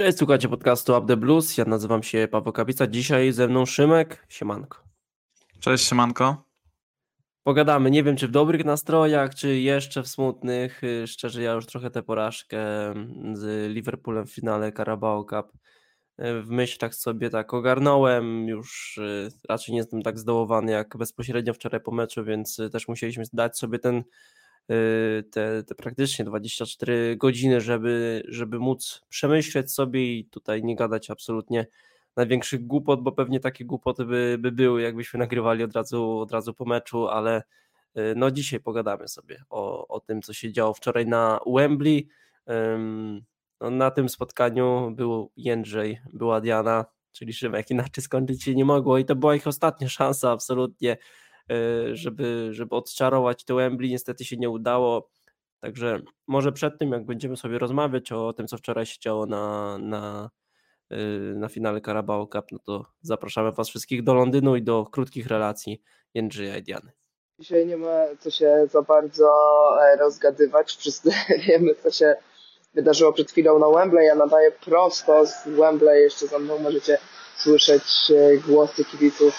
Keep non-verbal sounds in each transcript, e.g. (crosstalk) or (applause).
Cześć, słuchajcie podcastu Up The Blues. Ja nazywam się Paweł Kapica. Dzisiaj ze mną Szymek. Siemanko. Cześć, siemanko. Pogadamy, nie wiem czy w dobrych nastrojach, czy jeszcze w smutnych. Y, szczerze, ja już trochę tę porażkę z Liverpoolem w finale Carabao Cup y, w myślach sobie tak ogarnąłem. Już y, raczej nie jestem tak zdołowany jak bezpośrednio wczoraj po meczu, więc też musieliśmy dać sobie ten te, te praktycznie 24 godziny, żeby, żeby móc przemyśleć sobie i tutaj nie gadać absolutnie największych głupot, bo pewnie takie głupoty by, by były, jakbyśmy nagrywali od razu, od razu po meczu, ale y, no dzisiaj pogadamy sobie o, o tym, co się działo wczoraj na Wembley. No, na tym spotkaniu był Jędrzej, była Diana, czyli Szymek, inaczej skończyć się nie mogło i to była ich ostatnia szansa absolutnie żeby, żeby odczarować to Wembley. Niestety się nie udało. Także może przed tym, jak będziemy sobie rozmawiać o tym, co wczoraj się działo na, na, e, na finale Carabao Cup, no to zapraszamy Was wszystkich do Londynu i do krótkich relacji Jędrzeja i Diany. Dzisiaj nie ma co się za bardzo e, rozgadywać. Wszyscy (laughs) wiemy, co się wydarzyło przed chwilą na Wembley. Ja nadaję prosto z Wembley. Jeszcze za mną możecie słyszeć głosy kibiców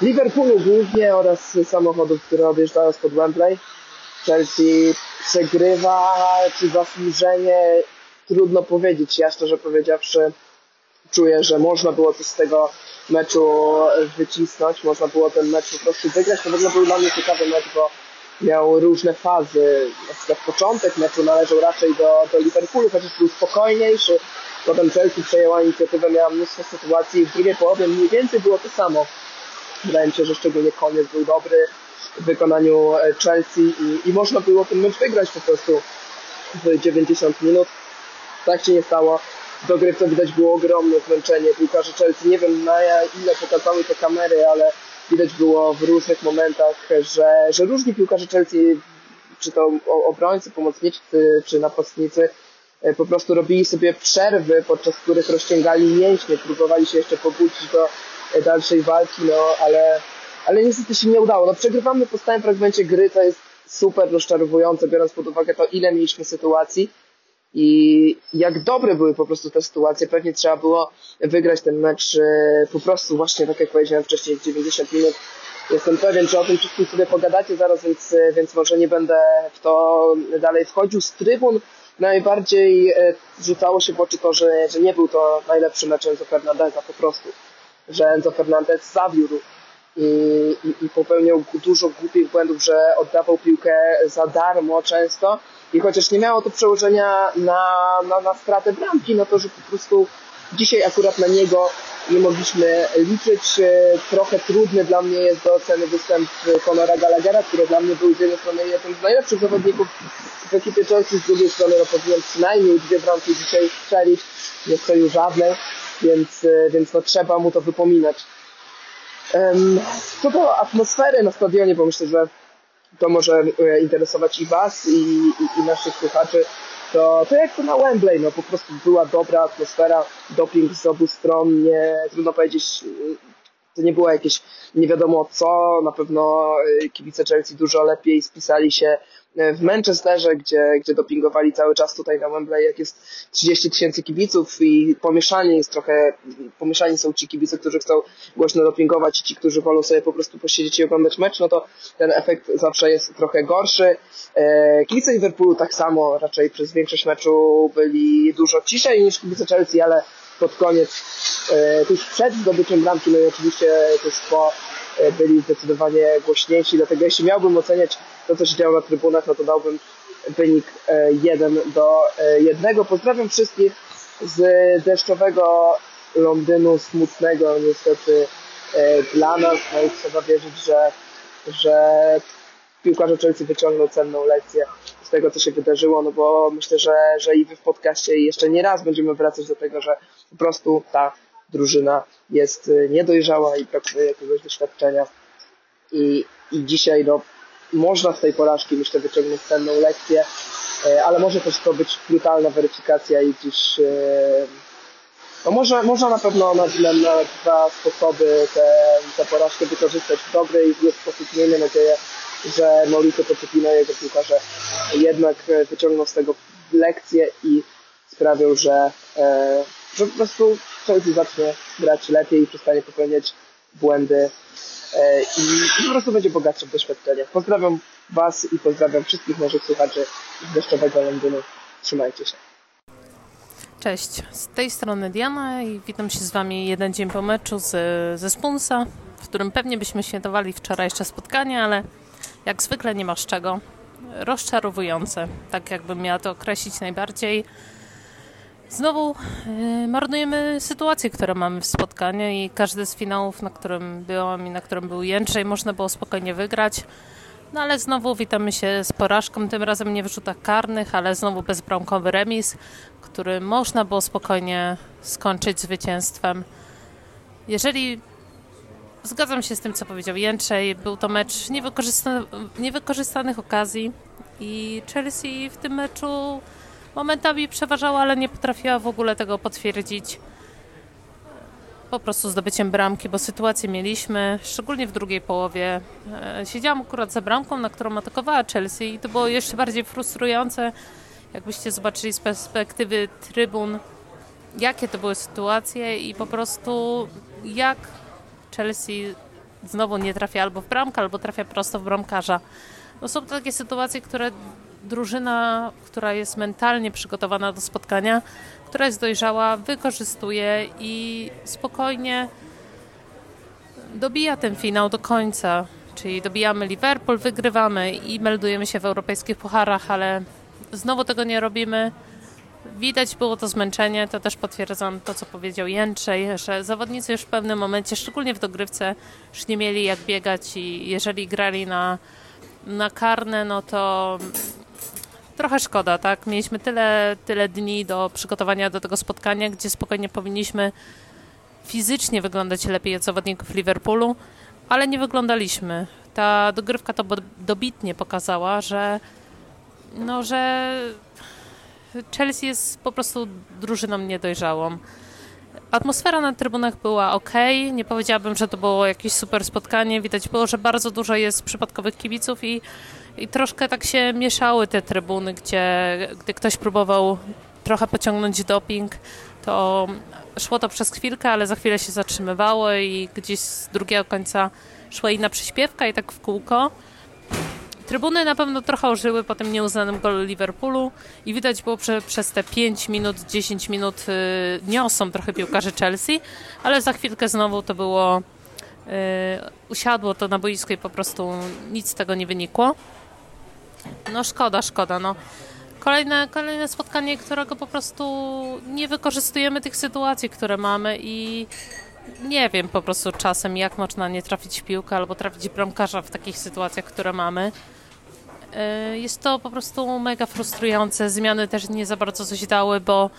Liverpoolu głównie oraz samochodów, które odjeżdżają spod Wembley. Chelsea przegrywa, czy zasłużenie, trudno powiedzieć. Ja szczerze powiedziawszy czuję, że można było coś z tego meczu wycisnąć, można było ten mecz po prostu wygrać. To w ogóle był dla mnie ciekawy mecz, bo miał różne fazy. Na przykład początek meczu należał raczej do, do Liverpoolu, chociaż był spokojniejszy. Potem Chelsea przejęła inicjatywę, miała mnóstwo sytuacji. W drugiej połowie mniej więcej było to samo. Wydaje mi się, że szczególnie koniec był dobry w wykonaniu e, Chelsea i, i można było ten mecz wygrać po prostu w 90 minut. Tak się nie stało. Do gry to widać było ogromne zmęczenie piłkarzy Chelsea. Nie wiem na ile pokazały te kamery, ale widać było w różnych momentach, że, że różni piłkarze Chelsea, czy to obrońcy, pomocnicy, czy napastnicy, e, po prostu robili sobie przerwy, podczas których rozciągali mięśnie, próbowali się jeszcze pobudzić do dalszej walki, no ale, ale niestety się nie udało. No przegrywamy po stałym fragmencie gry, to jest super rozczarowujące, biorąc pod uwagę to, ile mieliśmy sytuacji i jak dobre były po prostu te sytuacje. Pewnie trzeba było wygrać ten mecz e, po prostu właśnie, tak jak powiedziałem wcześniej, 90 minut. Jestem pewien, że o tym wszystkim sobie pogadacie zaraz, więc, e, więc może nie będę w to dalej wchodził. Z trybun najbardziej e, rzucało się w oczy to, że, że nie był to najlepszy mecz Enzo Fernandeza po prostu że Enzo Fernandez zawiódł i, i, i dużo głupich błędów, że oddawał piłkę za darmo często. I chociaż nie miało to przełożenia na, na, na stratę bramki, no to że po prostu dzisiaj akurat na niego nie mogliśmy liczyć. E, trochę trudny dla mnie jest do oceny występ Conora Gallaghera, który dla mnie był z jednej strony jednym z najlepszych zawodników w ekipie Chelsea, z drugiej strony no, powinien przynajmniej dwie bramki dzisiaj strzelić, nie strzelił żadnej więc, e, więc no, trzeba mu to wypominać. Co do atmosfery na stadionie, bo myślę, że to może e, interesować i Was, i, i, i naszych słuchaczy, to, to jak to na Wembley, no po prostu była dobra atmosfera, doping z obu stron, nie, trudno powiedzieć, to nie było jakieś nie wiadomo co, na pewno e, kibice Chelsea dużo lepiej spisali się w Manchesterze, gdzie, gdzie dopingowali cały czas tutaj na Wembley, jak jest 30 tysięcy kibiców i pomieszanie jest trochę, pomieszani są ci kibice, którzy chcą głośno dopingować i ci, którzy wolą sobie po prostu posiedzieć i oglądać mecz, no to ten efekt zawsze jest trochę gorszy. E, kibice Liverpoolu tak samo raczej przez większość meczu byli dużo ciszej niż kibice Chelsea, ale pod koniec, e, tuż przed zdobyciem bramki, no i oczywiście tuż po E, byli zdecydowanie głośniejsi, dlatego jeśli miałbym oceniać to, co się działo na trybunach, no to dałbym wynik 1 e, do 1. E, Pozdrawiam wszystkich z deszczowego Londynu, smutnego niestety dla nas, no i trzeba wierzyć, że, że piłkarze Chelsea wyciągną cenną lekcję z tego, co się wydarzyło, no bo myślę, że, że i wy w podcaście jeszcze nie raz będziemy wracać do tego, że po prostu ta drużyna jest y, niedojrzała i brakuje jakiegoś doświadczenia. I, i dzisiaj no, można z tej porażki myślę wyciągnąć cenną lekcję, y, ale może też to być brutalna weryfikacja i gdzieś y, no może, można na pewno na, dwa sposoby tę porażkę wykorzystać w dobry i zły sposób. Miejmy nadzieję, że Mauricio Pochettino i jego piłkarze jednak wyciągną z tego lekcję i sprawią, że e, że po prostu Chelsea zacznie grać lepiej i przestanie popełniać błędy e, i po prostu będzie bogatszy w. Pozdrawiam Was i pozdrawiam wszystkich naszych słuchaczy z deszczowego Londynu. Trzymajcie się. Cześć, z tej strony Diana i witam się z Wami jeden dzień po meczu z, ze Spunsa, w którym pewnie byśmy świętowali wczorajsze spotkanie, ale jak zwykle nie ma z czego. Rozczarowujące, tak jakbym miała to określić najbardziej. Znowu yy, marnujemy sytuacje, które mamy w spotkaniu i każdy z finałów, na którym byłam i na którym był Jędrzej, można było spokojnie wygrać. No ale znowu witamy się z porażką, tym razem nie w rzutach karnych, ale znowu bezbramkowy remis, który można było spokojnie skończyć zwycięstwem. Jeżeli zgadzam się z tym, co powiedział Jędrzej, był to mecz niewykorzysta niewykorzystanych okazji i Chelsea w tym meczu momentami przeważała, ale nie potrafiła w ogóle tego potwierdzić po prostu zdobyciem bramki, bo sytuację mieliśmy, szczególnie w drugiej połowie. E, siedziałam akurat za bramką, na którą atakowała Chelsea i to było jeszcze bardziej frustrujące, jakbyście zobaczyli z perspektywy trybun, jakie to były sytuacje i po prostu jak Chelsea znowu nie trafia albo w bramkę, albo trafia prosto w bramkarza. No są to takie sytuacje, które drużyna, która jest mentalnie przygotowana do spotkania, która jest dojrzała, wykorzystuje i spokojnie dobija ten finał do końca. Czyli dobijamy Liverpool, wygrywamy i meldujemy się w europejskich pucharach, ale znowu tego nie robimy. Widać było to zmęczenie, to też potwierdzam to, co powiedział Jędrzej, że zawodnicy już w pewnym momencie, szczególnie w dogrywce, już nie mieli jak biegać i jeżeli grali na, na karne, no to trochę szkoda, tak? Mieliśmy tyle, tyle dni do przygotowania do tego spotkania, gdzie spokojnie powinniśmy fizycznie wyglądać lepiej od zawodników Liverpoolu, ale nie wyglądaliśmy. Ta dogrywka to dobitnie pokazała, że no, że Chelsea jest po prostu drużyną niedojrzałą. Atmosfera na trybunach była ok. Nie powiedziałabym, że to było jakieś super spotkanie. Widać było, że bardzo dużo jest przypadkowych kibiców i i troszkę tak się mieszały te trybuny, gdzie gdy ktoś próbował trochę pociągnąć doping, to szło to przez chwilkę, ale za chwilę się zatrzymywało i gdzieś z drugiego końca szła inna przyśpiewka i tak w kółko. Trybuny na pewno trochę ożyły po tym nieuznanym golu Liverpoolu i widać było, że przez te 5 minut, 10 minut y, niosą trochę piłkarzy Chelsea, ale za chwilkę znowu to było, y, usiadło to na boisku i po prostu nic z tego nie wynikło. No szkoda, szkoda. No. Kolejne, kolejne spotkanie, którego po prostu nie wykorzystujemy tych sytuacji, które mamy i nie wiem po prostu czasem, jak można nie trafić w piłkę albo trafić bramkarza w takich sytuacjach, które mamy. E, jest to po prostu mega frustrujące. Zmiany też nie za bardzo coś dały, bo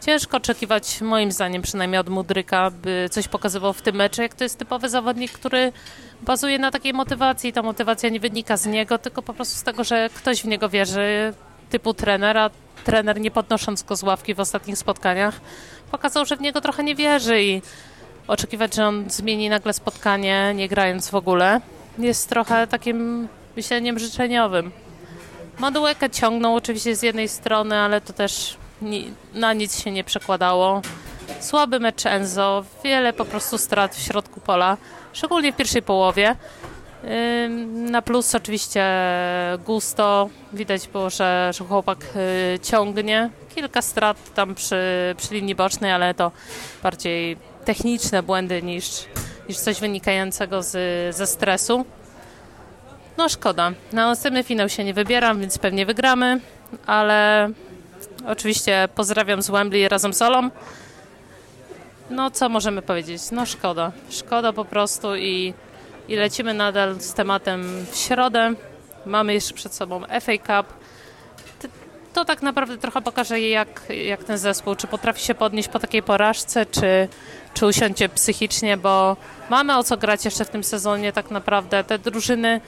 ciężko oczekiwać, moim zdaniem przynajmniej od Mudryka, by coś pokazywał w tym meczu, jak to jest typowy zawodnik, który bazuje na takiej motywacji. Ta motywacja nie wynika z niego, tylko po prostu z tego, że ktoś w niego wierzy, typu trenera. Trener, nie podnosząc go z ławki w ostatnich spotkaniach, pokazał, że w niego trochę nie wierzy i oczekiwać, że on zmieni nagle spotkanie, nie grając w ogóle, jest trochę takim myśleniem życzeniowym. Madułekę ciągnął oczywiście z jednej strony, ale to też na nic się nie przekładało. Słaby mecz Enzo, wiele po prostu strat w środku pola, szczególnie w pierwszej połowie. Na plus oczywiście Gusto. Widać było, że, że chłopak y, ciągnie. Kilka strat tam przy, przy linii bocznej, ale to bardziej techniczne błędy niż, niż coś wynikającego z, ze stresu. No szkoda. Na następny finał się nie wybieram, więc pewnie wygramy, ale oczywiście pozdrawiam z Wembley razem z Olą. No co możemy powiedzieć? No szkoda. Szkoda po prostu i, i lecimy nadal z tematem w środę. Mamy jeszcze przed sobą FA Cup. To tak naprawdę trochę pokaże, jak, jak ten zespół, czy potrafi się podnieść po takiej porażce, czy, czy usiądzie psychicznie, bo mamy o co grać jeszcze w tym sezonie tak naprawdę. Te drużyny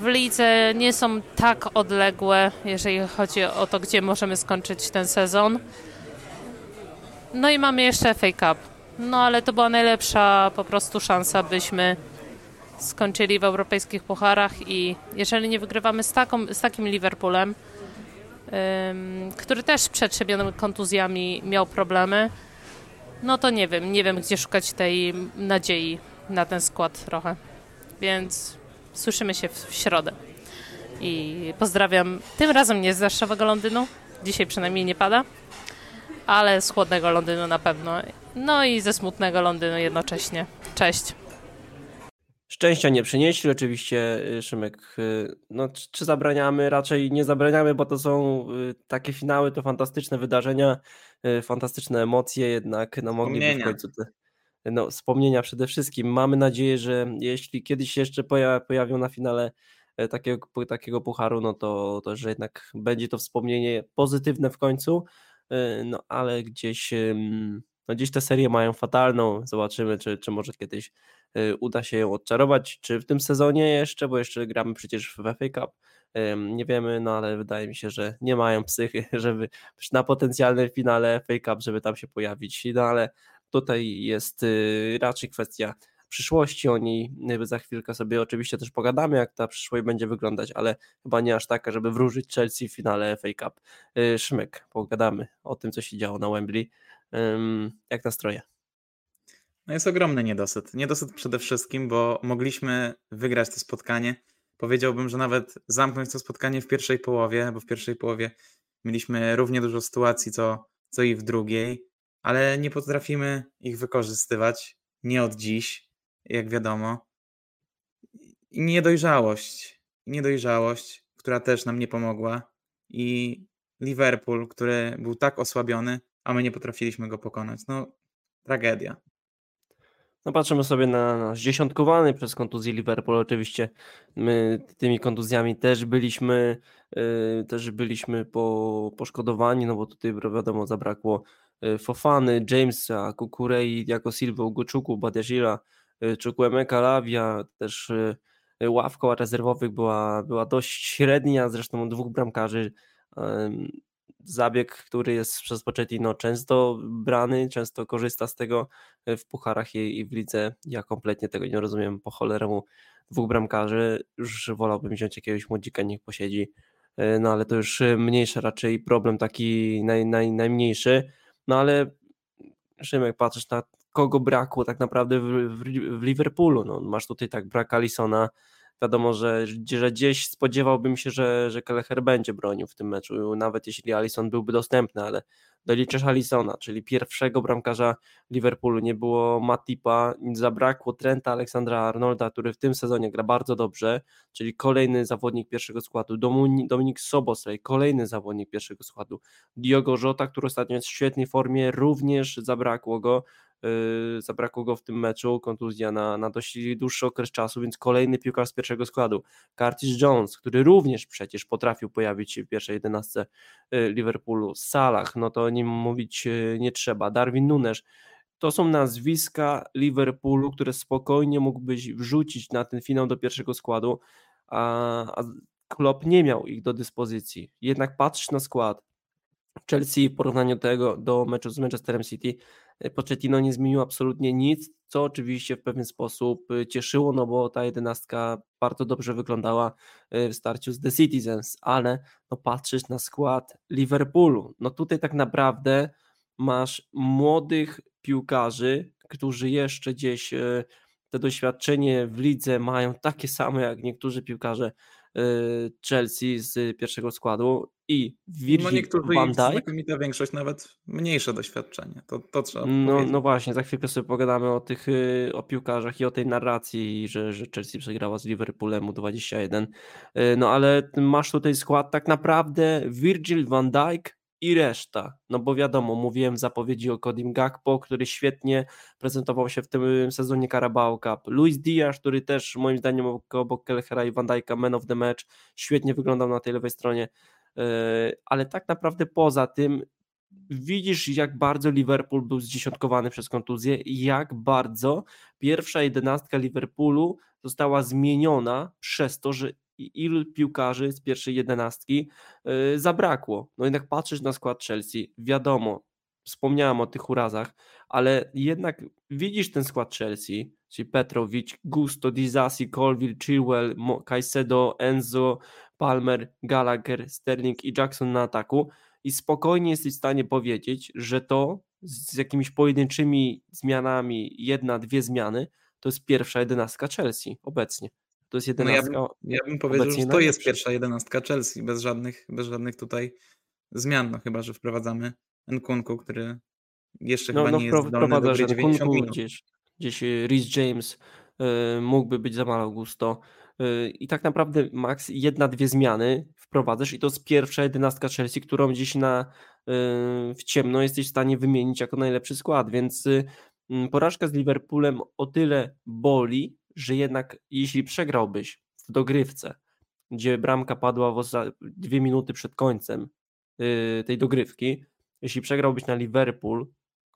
w lidze nie są tak odległe, jeżeli chodzi o to, gdzie możemy skończyć ten sezon. No i mamy jeszcze FA Cup. No ale to była najlepsza po prostu szansa, byśmy skończyli w europejskich pucharach i jeżeli nie wygrywamy z, taką, z takim Liverpoolem, który też przed przebionymi kontuzjami miał problemy. No to nie wiem, nie wiem gdzie szukać tej nadziei na ten skład trochę. Więc słyszymy się w środę. I pozdrawiam tym razem nie z deszczowego Londynu, dzisiaj przynajmniej nie pada, ale z chłodnego Londynu na pewno. No i ze smutnego Londynu jednocześnie. Cześć. Szczęścia nie przynieśli, oczywiście y, Szymek, y, no czy zabraniamy? Raczej nie zabraniamy, bo to są y, takie finały, to fantastyczne wydarzenia, fantastyczne emocje, jednak no mogliby w końcu te no, wspomnienia przede wszystkim. Mamy nadzieję, że jeśli kiedyś jeszcze pojawią na finale e, takiego, takiego pucharu, no to, to że jednak będzie to wspomnienie pozytywne w końcu, e, no ale gdzieś, no, gdzieś te serie mają fatalną, zobaczymy, czy, czy może kiedyś e, uda się ją odczarować, czy w tym sezonie jeszcze, bo jeszcze gramy przecież w FA Cup, nie wiemy, no ale wydaje mi się, że nie mają psychy, (laughs) żeby na potencjalnym finale FA Cup, żeby tam się pojawić, no ale Tutaj jest y, raczej kwestia przyszłości. O niej y, za chwilkę sobie oczywiście też pogadamy, jak ta przyszłość będzie wyglądać, ale chyba nie aż taka, żeby wróżyć Chelsea w finale FA Cup. Y, Szmyk, pogadamy o tym, co się działo na Wembley. Jak nastroje? No jest ogromny niedosyt. Niedosyt przede wszystkim, bo mogliśmy wygrać to spotkanie. Powiedziałbym, że nawet zamknąć to spotkanie w pierwszej połowie, bo w pierwszej połowie mieliśmy równie dużo sytuacji, co, co i w drugiej ale nie potrafimy ich wykorzystywać. Nie od dziś, jak wiadomo. I niedojrzałość. Niedojrzałość, która też nam nie pomogła. I Liverpool, który był tak osłabiony, a my nie potrafiliśmy go pokonać. No, tragedia. No patrzymy sobie na nasz dziesiątkowany przez kontuzję Liverpool. Oczywiście my tymi kontuzjami też byliśmy, yy, też byliśmy po, poszkodowani, no bo tutaj wiadomo zabrakło Fofany, Jamesa, Kukurei, jako Silva, Ugochuku, Badiashila, y, Chukwemeka, Lawia, też y, ławka rezerwowych była, była dość średnia, zresztą dwóch bramkarzy. Zabieg, który jest przez Pochettino często brany, często korzysta z tego w pucharach i, w lidze. Ja kompletnie tego nie rozumiem, po cholerę dwóch bramkarzy, już wolałbym wziąć jakiegoś młodzika, niech posiedzi, no ale to już mniejszy raczej problem, taki naj, naj, najmniejszy. No ale Szymek, patrzysz na kogo brakło tak naprawdę w, w, w Liverpoolu. No, masz tutaj tak brak Alisona. Wiadomo, że, że gdzieś spodziewałbym się, że, że Kelleher będzie bronił w tym meczu, nawet jeśli Alison byłby dostępny, ale doliczasz Alisona, czyli pierwszego bramkarza Liverpoolu, nie było Matipa, zabrakło Trenta Aleksandra Arnolda, który w tym sezonie gra bardzo dobrze, czyli kolejny zawodnik pierwszego składu, Dominik Soboslej, kolejny zawodnik pierwszego składu, Diogo Jota, który ostatnio jest w świetnej formie, również zabrakło go, Yy, zabrakło go w tym meczu, kontuzja na, na dość dłuższy okres czasu, więc kolejny piłkarz z pierwszego składu. Curtis Jones, który również przecież potrafił pojawić się w pierwszej jedenastce yy, Liverpoolu. Salah, no to o nim mówić yy, nie trzeba. Darwin Nunes, to są nazwiska Liverpoolu, które spokojnie mógłbyś wrzucić na ten finał do pierwszego składu, a, Klopp nie miał ich do dyspozycji. Jednak patrz na skład. Chelsea w porównaniu tego do meczu z Manchesterem City E, Pochettino nie zmienił absolutnie nic, co oczywiście w pewien sposób e, cieszyło, no bo ta jedenastka bardzo dobrze wyglądała e, w starciu z The Citizens, ale no patrzysz na skład Liverpoolu, no tutaj tak naprawdę masz młodych piłkarzy, którzy jeszcze gdzieś te doświadczenie w lidze mają takie same jak niektórzy piłkarze Chelsea z pierwszego składu i Virgil no niektórzy van Dijk. Znakomita większość nawet mniejsze doświadczenie, to, to trzeba no, no właśnie, za chwilkę sobie pogadamy o tych y, o piłkarzach i o tej narracji, że, że Chelsea przegrała z Liverpoolem u 21, y, no ale masz tutaj skład tak naprawdę Virgil van Dijk, i reszta. No bo wiadomo, mówiłem w zapowiedzi o Kodim Gakpo, który świetnie prezentował się w tym sezonie Carabao Cup. Luis Diaz, który też moim zdaniem obok Kelchera i Van Dijk'a man of the match, świetnie wyglądał na tej lewej stronie. E, ale tak naprawdę poza tym widzisz, jak bardzo Liverpool był zdziesiątkowany przez kontuzję jak bardzo pierwsza jedenastka Liverpoolu została zmieniona przez to, że ilu piłkarzy z pierwszej jedenastki yy, zabrakło. No jednak patrzysz na skład Chelsea, wiadomo, wspomniałem o tych urazach, ale jednak widzisz ten skład Chelsea, czyli Petrowicz, Gusto, Dizasi, Colville, Chilwell, Caicedo, Enzo, Palmer, Gallagher, Sterling i Jackson na ataku i spokojnie jesteś w stanie powiedzieć, że to z jakimiś pojedynczymi zmianami, jedna, dwie zmiany, to jest pierwsza jedenastka Chelsea obecnie. To jest jedenastka. No ja, bym, ja bym powiedział, że to jest pierwsza jedenastka Chelsea, bez żadnych, bez żadnych tutaj zmian, no chyba, że wprowadzamy Nkunku, który jeszcze no, chyba no, nie jest zdolny do gry 90 minut. Gdzieś, gdzieś Rhys James y, mógłby być za mało gusto. Y, I tak naprawdę max jedna, dwie zmiany wprowadzasz i to jest pierwsza jedenastka Chelsea, którą gdzieś na, y, w ciemno jesteś w stanie wymienić jako najlepszy skład, więc y, porażka z Liverpoolem o tyle boli, że jednak jeśli przegrałbyś w dogrywce, gdzie bramka padła w dwie minuty przed końcem tej dogrywki, jeśli przegrałbyś na Liverpool,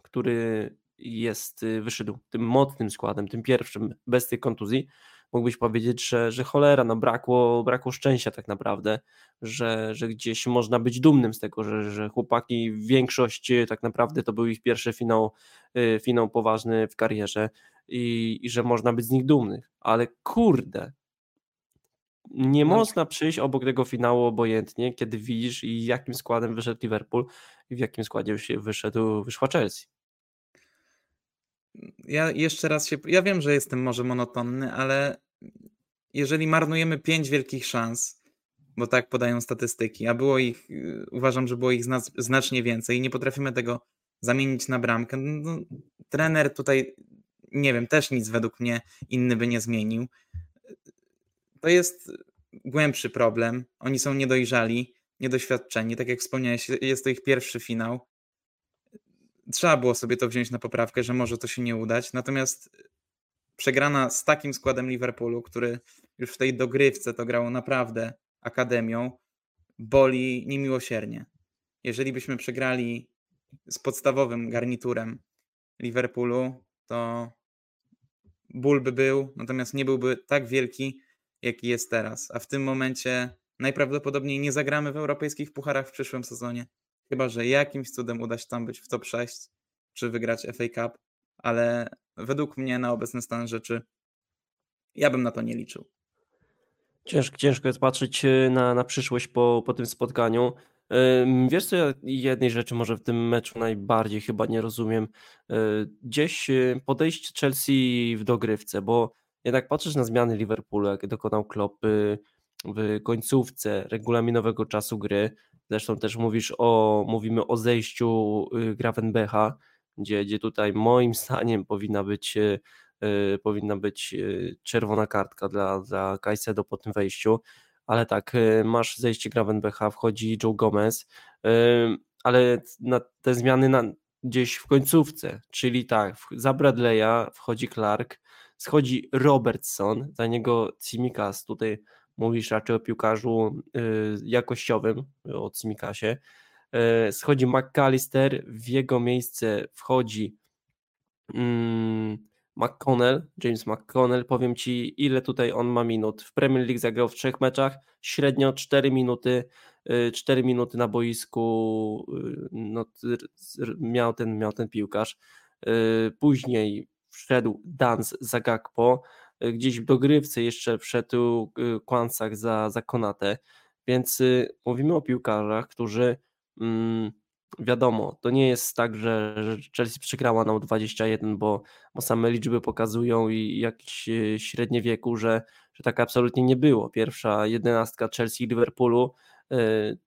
który jest, wyszedł tym mocnym składem, tym pierwszym, bez tej kontuzji, mógłbyś powiedzieć, że, że cholera, no brakło, brakło szczęścia tak naprawdę, że, że gdzieś można być dumnym z tego, że, że chłopaki w większości tak naprawdę to był ich pierwszy finał, y, finał poważny w karierze i, i że można być z nich dumnych, ale kurde, nie no. można przyjść obok tego finału obojętnie, kiedy widzisz jakim składem wyszedł Liverpool i w jakim składzie wyszedł, wyszła Chelsea ja jeszcze raz się. Ja wiem, że jestem może monotonny, ale jeżeli marnujemy pięć wielkich szans, bo tak podają statystyki, a było ich, uważam, że było ich znacznie więcej i nie potrafimy tego zamienić na bramkę, no, trener tutaj, nie wiem, też nic według mnie inny by nie zmienił. To jest głębszy problem. Oni są niedojrzali, niedoświadczeni. Tak jak wspomniałeś, jest to ich pierwszy finał trzeba było sobie to wziąć na poprawkę, że może to się nie udać. Natomiast przegrana z takim składem Liverpoolu, który już w tej dogrywce to grało naprawdę akademią, boli niemiłosiernie. Jeżeli byśmy przegrali z podstawowym garniturem Liverpoolu, to ból by był, natomiast nie byłby tak wielki, jaki jest teraz. A w tym momencie najprawdopodobniej nie zagramy w europejskich pucharach w przyszłym sezonie. Chyba, że jakimś cudem uda się tam być w top 6, czy wygrać FA Cup, ale według mnie na obecny stan rzeczy ja bym na to nie liczył. Ciężko, ciężko jest patrzeć y, na, na przyszłość po, po tym spotkaniu. Wiesz co, ja jednej rzeczy może w tym meczu najbardziej chyba nie rozumiem. Y, gdzieś y, podejście Chelsea w dogrywce, bo jednak patrzysz na zmiany Liverpoolu, jakie dokonał Klopp w końcówce regulaminowego czasu gry, Zresztą też mówisz o, mówimy o zejściu y, Gravenbecha, gdzie, gdzie tutaj moim (laughs) zdaniem powinna być, y, y, powinna być czerwona kartka dla, dla Caicedo po tym wejściu, ale tak, masz zejście Gravenbecha, wchodzi Joe Gomez, ale na te zmiany na, gdzieś w końcówce, czyli tak, za Bradley'a wchodzi Clark, schodzi Robertson, za niego Cimikas tutaj mówisz raczej o piłkarzu y, jakościowym, o Cimikasie. Y, schodzi McAllister, w jego miejsce wchodzi mm, McConnell, James McConnell. Powiem Ci, ile tutaj on ma minut. W Premier League zagrał w trzech meczach, średnio 4 minuty, 4 y, minuty na boisku no, miał, ten, miał ten piłkarz. Później wszedł Dance Zagakpo, Y, gdzieś w dogrywce jeszcze wszedł y, Kwansak za, za Konatę, więc y, mówimy o piłkarzach, którzy mm, wiadomo, to nie jest tak, że, że Chelsea przegrała na 21, bo, bo same liczby pokazują i jakieś średnie wieku, że, że tak absolutnie nie było. Pierwsza jedenastka Chelsea i Liverpoolu Y,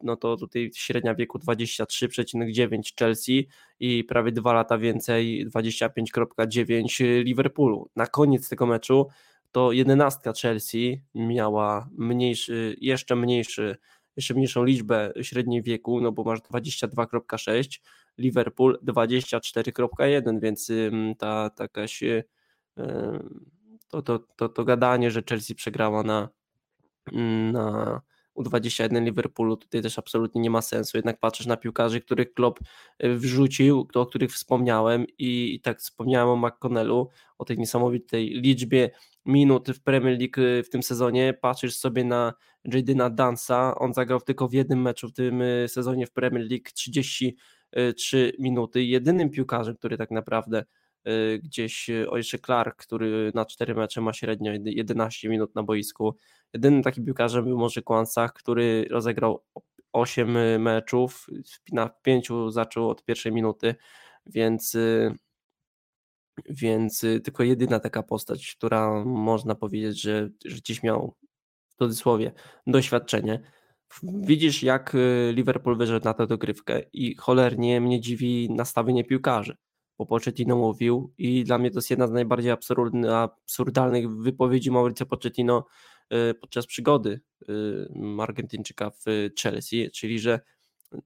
no to tutaj średnia wieku 23,9 Chelsea i prawie dwa lata więcej 25,9 Liverpoolu. Na koniec tego meczu to jedenastka Chelsea miała mniejszy, jeszcze mniejszy, jeszcze mniejszą liczbę średniej wieku, no bo masz 22,6, Liverpool 24,1, więc ta, ta jakaś to, to, to, to gadanie, że Chelsea przegrała na, na u21 Liverpoolu tutaj też absolutnie nie ma sensu. Jednak patrzysz na piłkarzy, których Klopp y, wrzucił, o których wspomniałem i, i tak wspomniałem o McConnellu, o tej niesamowitej liczbie minut w Premier League y, w tym sezonie. Patrzysz sobie na Jadyna Dansa, on zagrał tylko w jednym meczu w tym y, sezonie w Premier League 30 3 minuty. Jedynym piłkarzem, który tak naprawdę gdzieś, o jeszcze Clark, który na 4 mecze ma średnio 11 minut na boisku. Jedynym takim piłkarzem był może Kłansach, który rozegrał 8 meczów, na 5 zaczął od pierwszej minuty, więc więc tylko jedyna taka postać, która można powiedzieć, że, że gdzieś miał w cudzysłowie doświadczenie. Widzisz, jak Liverpool wyszedł na tę dogrywkę i cholernie mnie dziwi nastawienie piłkarzy, bo Pochettino mówił i dla mnie to jest jedna z najbardziej absurdalnych wypowiedzi Mauricio Pochettino podczas przygody Argentyńczyka w Chelsea, czyli że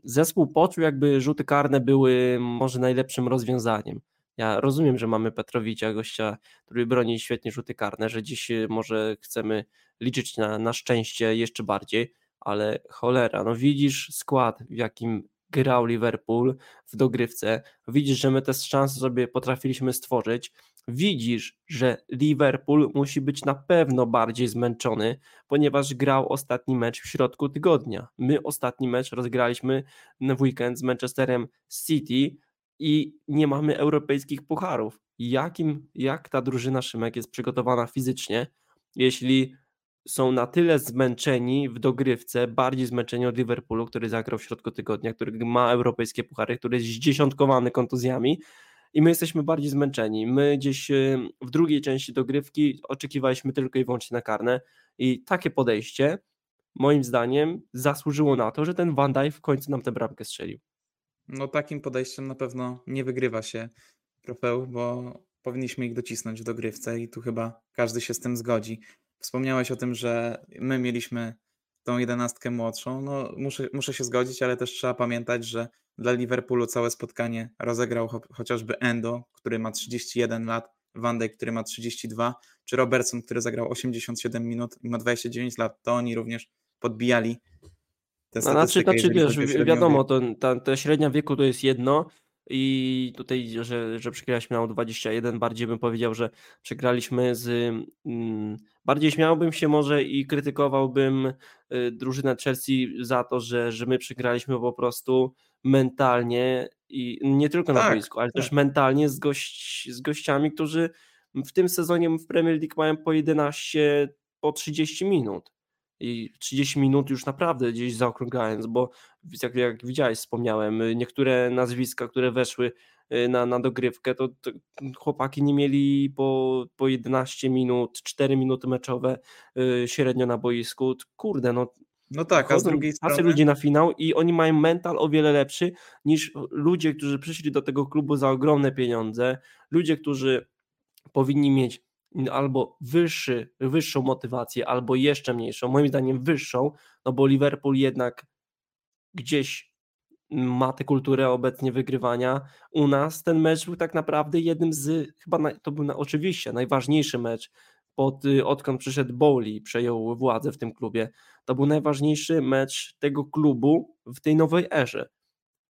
zespół poczuł jakby rzuty karne były może najlepszym rozwiązaniem. Ja rozumiem, że mamy Petrowicia, gościa, który broni świetnie rzuty karne, że dziś y, może chcemy liczyć na, na szczęście jeszcze bardziej, ale cholera, no widzisz skład, w jakim grał Liverpool w dogrywce, widzisz, że my te szanse sobie potrafiliśmy stworzyć, widzisz, że Liverpool musi być na pewno bardziej zmęczony, ponieważ grał ostatni mecz w środku tygodnia. My ostatni mecz rozgraliśmy w weekend z Manchesterem City, i nie mamy europejskich pucharów. Jakim, jak ta drużyna Szymek jest przygotowana fizycznie, jeśli są na tyle zmęczeni w dogrywce, bardziej zmęczeni od Liverpoolu, który zagrał w środku tygodnia, który ma europejskie puchary, który jest zdziesiątkowany kontuzjami i my jesteśmy bardziej zmęczeni. My gdzieś y, w drugiej części dogrywki oczekiwaliśmy tylko i wyłącznie na karne i takie podejście moim zdaniem zasłużyło na to, że ten Van Dijk w końcu nam tę bramkę strzelił. No takim podejściem na pewno nie wygrywa się trofeów, bo powinniśmy ich docisnąć w dogrywce i tu chyba każdy się z tym zgodzi. Wspomniałeś o tym, że my mieliśmy tą jedenastkę młodszą. No, muszę, muszę się zgodzić, ale też trzeba pamiętać, że dla Liverpoolu całe spotkanie rozegrał cho chociażby Endo, który ma 31 lat, Van Dijk, który ma 32, czy Robertson, który zagrał 87 minut i ma 29 lat. To oni również podbijali no, znaczy, znaczy wiesz, wiadomo, to, ta, ta średnia wieku to jest jedno i tutaj, że, że przegraliśmy na 21, bardziej bym powiedział, że przegraliśmy z. Mm, bardziej śmiałbym się może i krytykowałbym y, drużynę Chelsea za to, że, że my przegraliśmy po prostu mentalnie i nie tylko na tak, boisku, ale tak. też mentalnie z, gość, z gościami, którzy w tym sezonie w Premier League mają po 11, po 30 minut i 30 minut już naprawdę gdzieś zaokrągając, bo jak, jak widziałeś, wspomniałem, y, niektóre nazwiska, które weszły y, na, na dogrywkę, to, to chłopaki nie mieli po, po 11 minut, 4 minuty meczowe yy, średnio na boisku. Kurde, no no tak, a z drugiej strony... ludzi na finał i oni mają mental o wiele lepszy niż ludzie, którzy przyszli do tego klubu za ogromne pieniądze, ludzie, którzy powinni mieć albo wyższy, wyższą motywację, albo jeszcze mniejszą, moim zdaniem wyższą, no bo Liverpool jednak gdzieś ma tę kulturę obecnie wygrywania. U nas ten mecz był tak naprawdę jednym z, chyba na, to był na, oczywiście najważniejszy mecz, pod, y, odkąd przyszedł Bowley, przejął władzę w tym klubie. To był najważniejszy mecz tego klubu w tej nowej erze.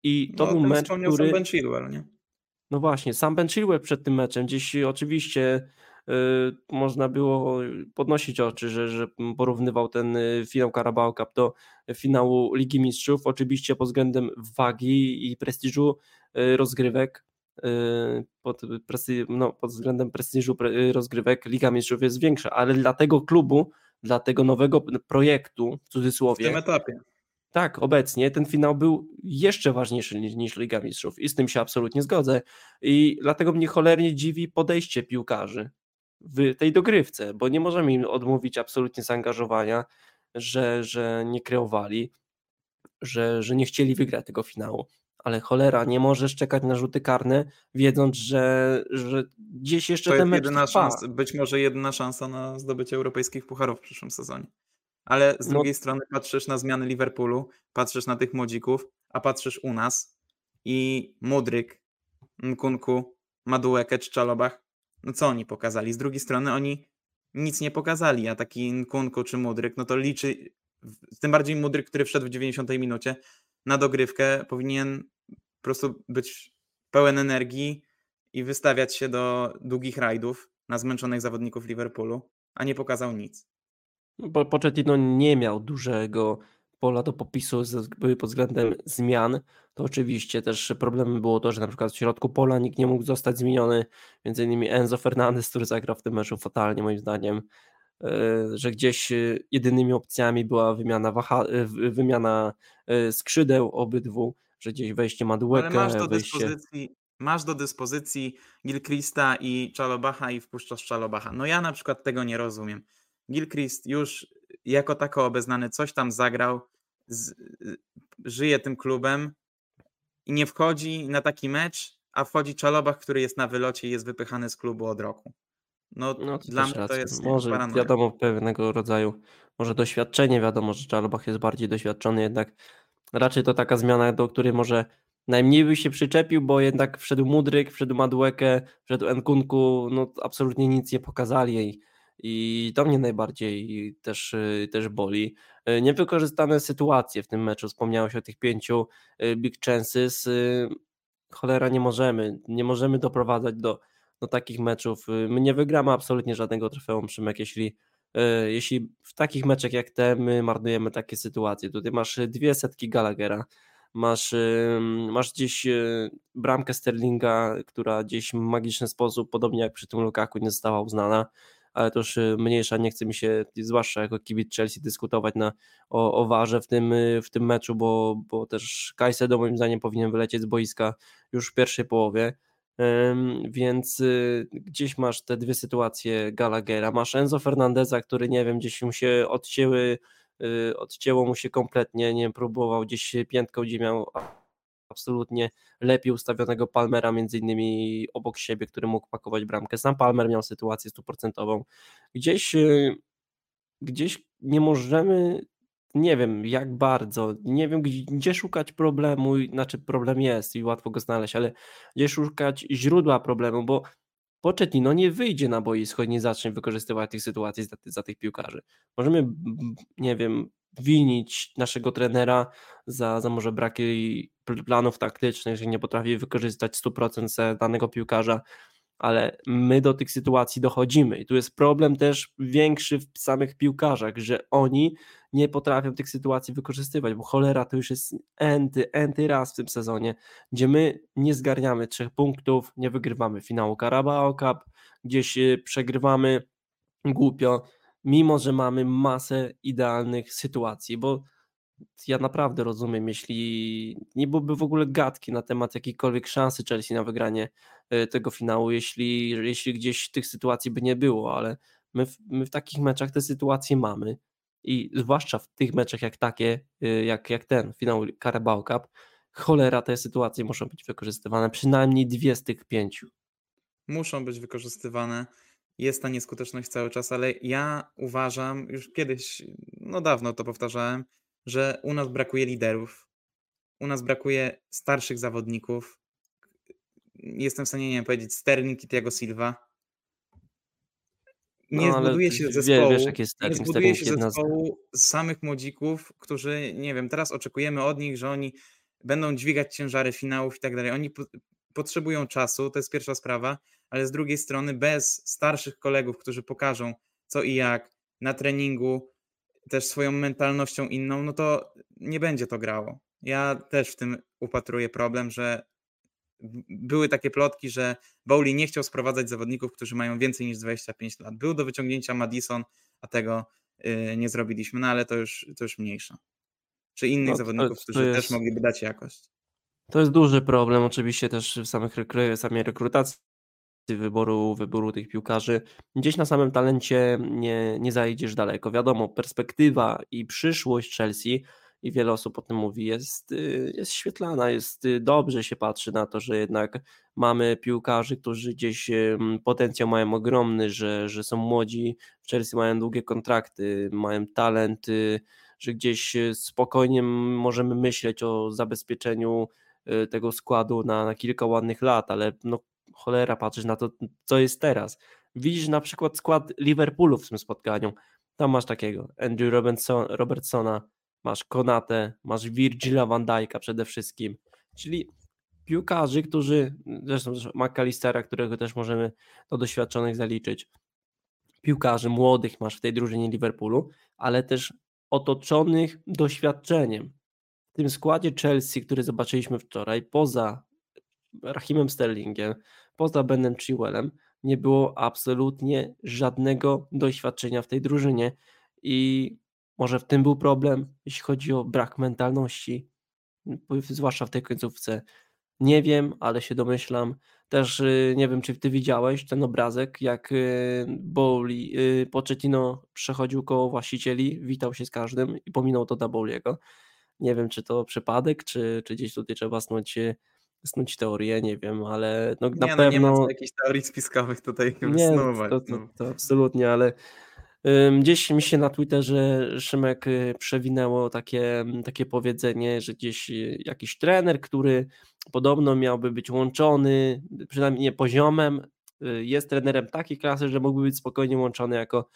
I to no, był mecz, który... Ben Chilwell, nie? No właśnie, sam Ben Chilwell przed tym meczem, gdzieś oczywiście można było podnosić oczy, że, że porównywał ten y, finał Carabao Cup do finału Ligi Mistrzów. Oczywiście pod względem wagi i prestiżu y, rozgrywek, pod, no, pod względem prestiżu rozgrywek Liga Mistrzów jest większa, ale dla tego klubu, dla tego nowego projektu, w cudzysłowie, w tym etapie. Tak, obecnie ten finał był jeszcze ważniejszy niż, niż Liga Mistrzów i z tym się absolutnie zgodzę. I dlatego mnie cholernie dziwi podejście piłkarzy w tej dogrywce, bo nie możemy im odmówić absolutnie zaangażowania, że, że nie kreowali, że, że nie chcieli wygrać tego finału. Ale cholera, nie możesz czekać na rzuty karne, wiedząc, że, że gdzieś jeszcze to ten mecz jedyna szansa, Być może jedyna szansa na zdobycie europejskich pucharów w przyszłym sezonie. Ale z no. drugiej strony patrzysz na zmiany Liverpoolu, patrzysz na tych młodzików, a patrzysz u nas i Mudryk, Nkunku, Madueke czy Czalobach no co oni pokazali? Z drugiej strony oni nic nie pokazali, a taki Nkunku czy Mudryk, no to liczy, tym bardziej Mudryk, który wszedł w 90 minucie na dogrywkę, powinien po prostu być pełen energii i wystawiać się do długich rajdów na zmęczonych zawodników Liverpoolu, a nie pokazał nic. No bo Pochettino nie miał dużego pola do popisu były pod względem zmian, to oczywiście też problemem było to, że na przykład w środku pola nikt nie mógł zostać zmieniony, między innymi Enzo Fernandez, który zagrał w tym meczu fatalnie moim zdaniem, e, że gdzieś e, jedynymi opcjami była wymiana, waha, e, wymiana skrzydeł obydwu, że gdzieś wejście Madułeka, Ale masz do wejście... dyspozycji, masz do dyspozycji Gilchrista i Czalobacha i wpuszczasz Czalobacha. No ja na przykład tego nie rozumiem. Gilchrist już jako tako obeznany coś tam zagrał, z, żyje tym klubem i nie wchodzi na taki mecz, a wchodzi Czalobach, który jest na wylocie i jest wypychany z klubu od roku. No, No dla mnie racja. to jest Może paranoja. wiadomo pewnego rodzaju, może doświadczenie, wiadomo, że Czalobach jest bardziej doświadczony, jednak raczej to taka zmiana, do której może najmniej by się przyczepił, bo jednak wszedł Mudryk, wszedł Madueke, wszedł Enkunku, no absolutnie nic nie pokazali i, i to mnie najbardziej też, y, też boli. Y, Niewykorzystane sytuacje w tym meczu, wspomniałeś o tych pięciu y, big chances, cholera nie możemy, nie możemy doprowadzać do, do takich meczów. My nie wygramy absolutnie żadnego trofeum Szymek, jeśli, jeśli w takich meczach jak te my marnujemy takie sytuacje. Tutaj masz dwie setki Gallaghera, masz, masz gdzieś bramkę Sterlinga, która gdzieś w magiczny sposób, podobnie jak przy tym Lukaku, nie została uznana, ale to już y, mniejsza, nie chce mi się, zwłaszcza jako kibic Chelsea, dyskutować na, o, o warze w tym, y, w tym meczu, bo, bo też Kajsedo moim zdaniem powinien wylecieć z boiska już w pierwszej połowie. Więc y, gdzieś masz te dwie sytuacje Gallaghera. Masz Enzo Fernandeza, który nie wiem, gdzieś mu się odcięły, odcięło mu się kompletnie, nie próbował gdzieś piętką, gdzie miał absolutnie lepiej ustawionego Palmera, między innymi obok siebie, który mógł pakować bramkę. Sam Palmer miał sytuację stuprocentową. Gdzieś y, gdzieś nie możemy, nie wiem jak bardzo, nie wiem gdzie, szukać problemu, znaczy problem jest i łatwo go znaleźć, ale gdzie szukać źródła problemu, bo Pochettino nie wyjdzie na boisko i nie zacznie wykorzystywać tych sytuacji za, za tych piłkarzy. Możemy, nie wiem, winić naszego trenera za, za może braki pl- planów taktycznych, że nie potrafi wykorzystać 100% se danego piłkarza, ale my do tych sytuacji dochodzimy. I tu jest problem też większy w samych piłkarzach, że oni nie potrafią tych sytuacji wykorzystywać, bo cholera to już jest enty, enty raz w tym sezonie, gdzie my nie zgarniamy trzech punktów, nie wygrywamy finału Carabao Cup, gdzieś y, przegrywamy głupio, mimo że mamy masę idealnych sytuacji, bo ja naprawdę rozumiem, jeśli nie byłoby w ogóle gadki na temat jakiejkolwiek szansy Chelsea na wygranie e, tego finału, jeśli, jeśli gdzieś tych sytuacji by nie było, ale my w, my w takich meczach te sytuacje mamy i zwłaszcza w tych meczach jak takie, e, jak, jak ten finał Carabao Cup, cholera te sytuacje muszą być wykorzystywane, przynajmniej dwie z tych pięciu. muszą być wykorzystywane. Jest ta nieskuteczność cały czas, ale ja uważam, już kiedyś, no dawno to powtarzałem, że u nas brakuje liderów. U nas brakuje starszych zawodników. Jestem w stanie nie wiem, powiedzieć Sterling i Thiago Silva. Nie No, zbuduje się zespołu, wiesz, jak jest nie zbuduje się zespołu z samych młodzików, którzy, nie wiem, teraz oczekujemy od nich, że oni będą dźwigać ciężary finałów i tak dalej. Oni potrzebują czasu, to jest pierwsza sprawa, ale z drugiej strony bez starszych kolegów, którzy pokażą co i jak na treningu, też swoją mentalnością inną, no to nie będzie to grało. Ja też w tym upatruję problem, że były takie plotki, że Bowley nie chciał sprowadzać zawodników, którzy mają więcej niż 25 lat. Był do wyciągnięcia Madison, a tego y, nie zrobiliśmy, no ale to już, to już mniejsza. Czy innych No, zawodników, którzy jest- też mogliby dać jakość. To jest duży problem oczywiście też w samych rekry, samej rekrutacji wyboru, wyboru tych piłkarzy. Gdzieś na samym talencie nie, nie zajdziesz daleko. Wiadomo, perspektywa i przyszłość Chelsea i wiele osób o tym mówi, jest, y, jest świetlana, jest y, dobrze się patrzy na to, że jednak mamy piłkarzy, którzy gdzieś potencjał mają ogromny, że, że są młodzi, w Chelsea mają długie kontrakty, mają talent, y, że gdzieś y, spokojnie możemy myśleć o zabezpieczeniu tego składu na, na kilka ładnych lat, ale no cholera, patrzysz na to, co jest teraz. Widzisz na przykład skład Liverpoolu w tym spotkaniu. Tam masz takiego Andrew Robertson, Robertsona, masz Konate, masz Virgila van Dijk'a przede wszystkim, czyli piłkarzy, którzy, zresztą McAllistera, którego też możemy do doświadczonych zaliczyć, piłkarzy młodych masz w tej drużynie Liverpoolu, ale też otoczonych doświadczeniem. Tym składzie Chelsea, który zobaczyliśmy wczoraj, poza Rahimem Sterlingiem, poza Benem Chilwellem, nie było absolutnie żadnego doświadczenia w tej drużynie i może w tym był problem, jeśli chodzi o brak mentalności, zwłaszcza w tej końcówce. Nie wiem, ale się domyślam. Też y, nie wiem, czy ty widziałeś ten obrazek, jak y, Bowley, y, Pochettino przechodził koło właścicieli, witał się z każdym i pominął to dla Bowley'ego. Nie wiem, czy to przypadek, czy, czy gdzieś tutaj trzeba snuć, snuć teorię, nie wiem, ale no, na nie, pewno... No, nie ma jakichś teorii spiskowych tutaj (laughs) nie. To, to, no. to absolutnie, ale Gdzieś mi się na Twitterze Szymek przewinęło takie, takie powiedzenie, że gdzieś jakiś trener, który podobno miałby być łączony, przynajmniej nie poziomem, jest trenerem takiej klasy, że mógłby być spokojnie łączony jako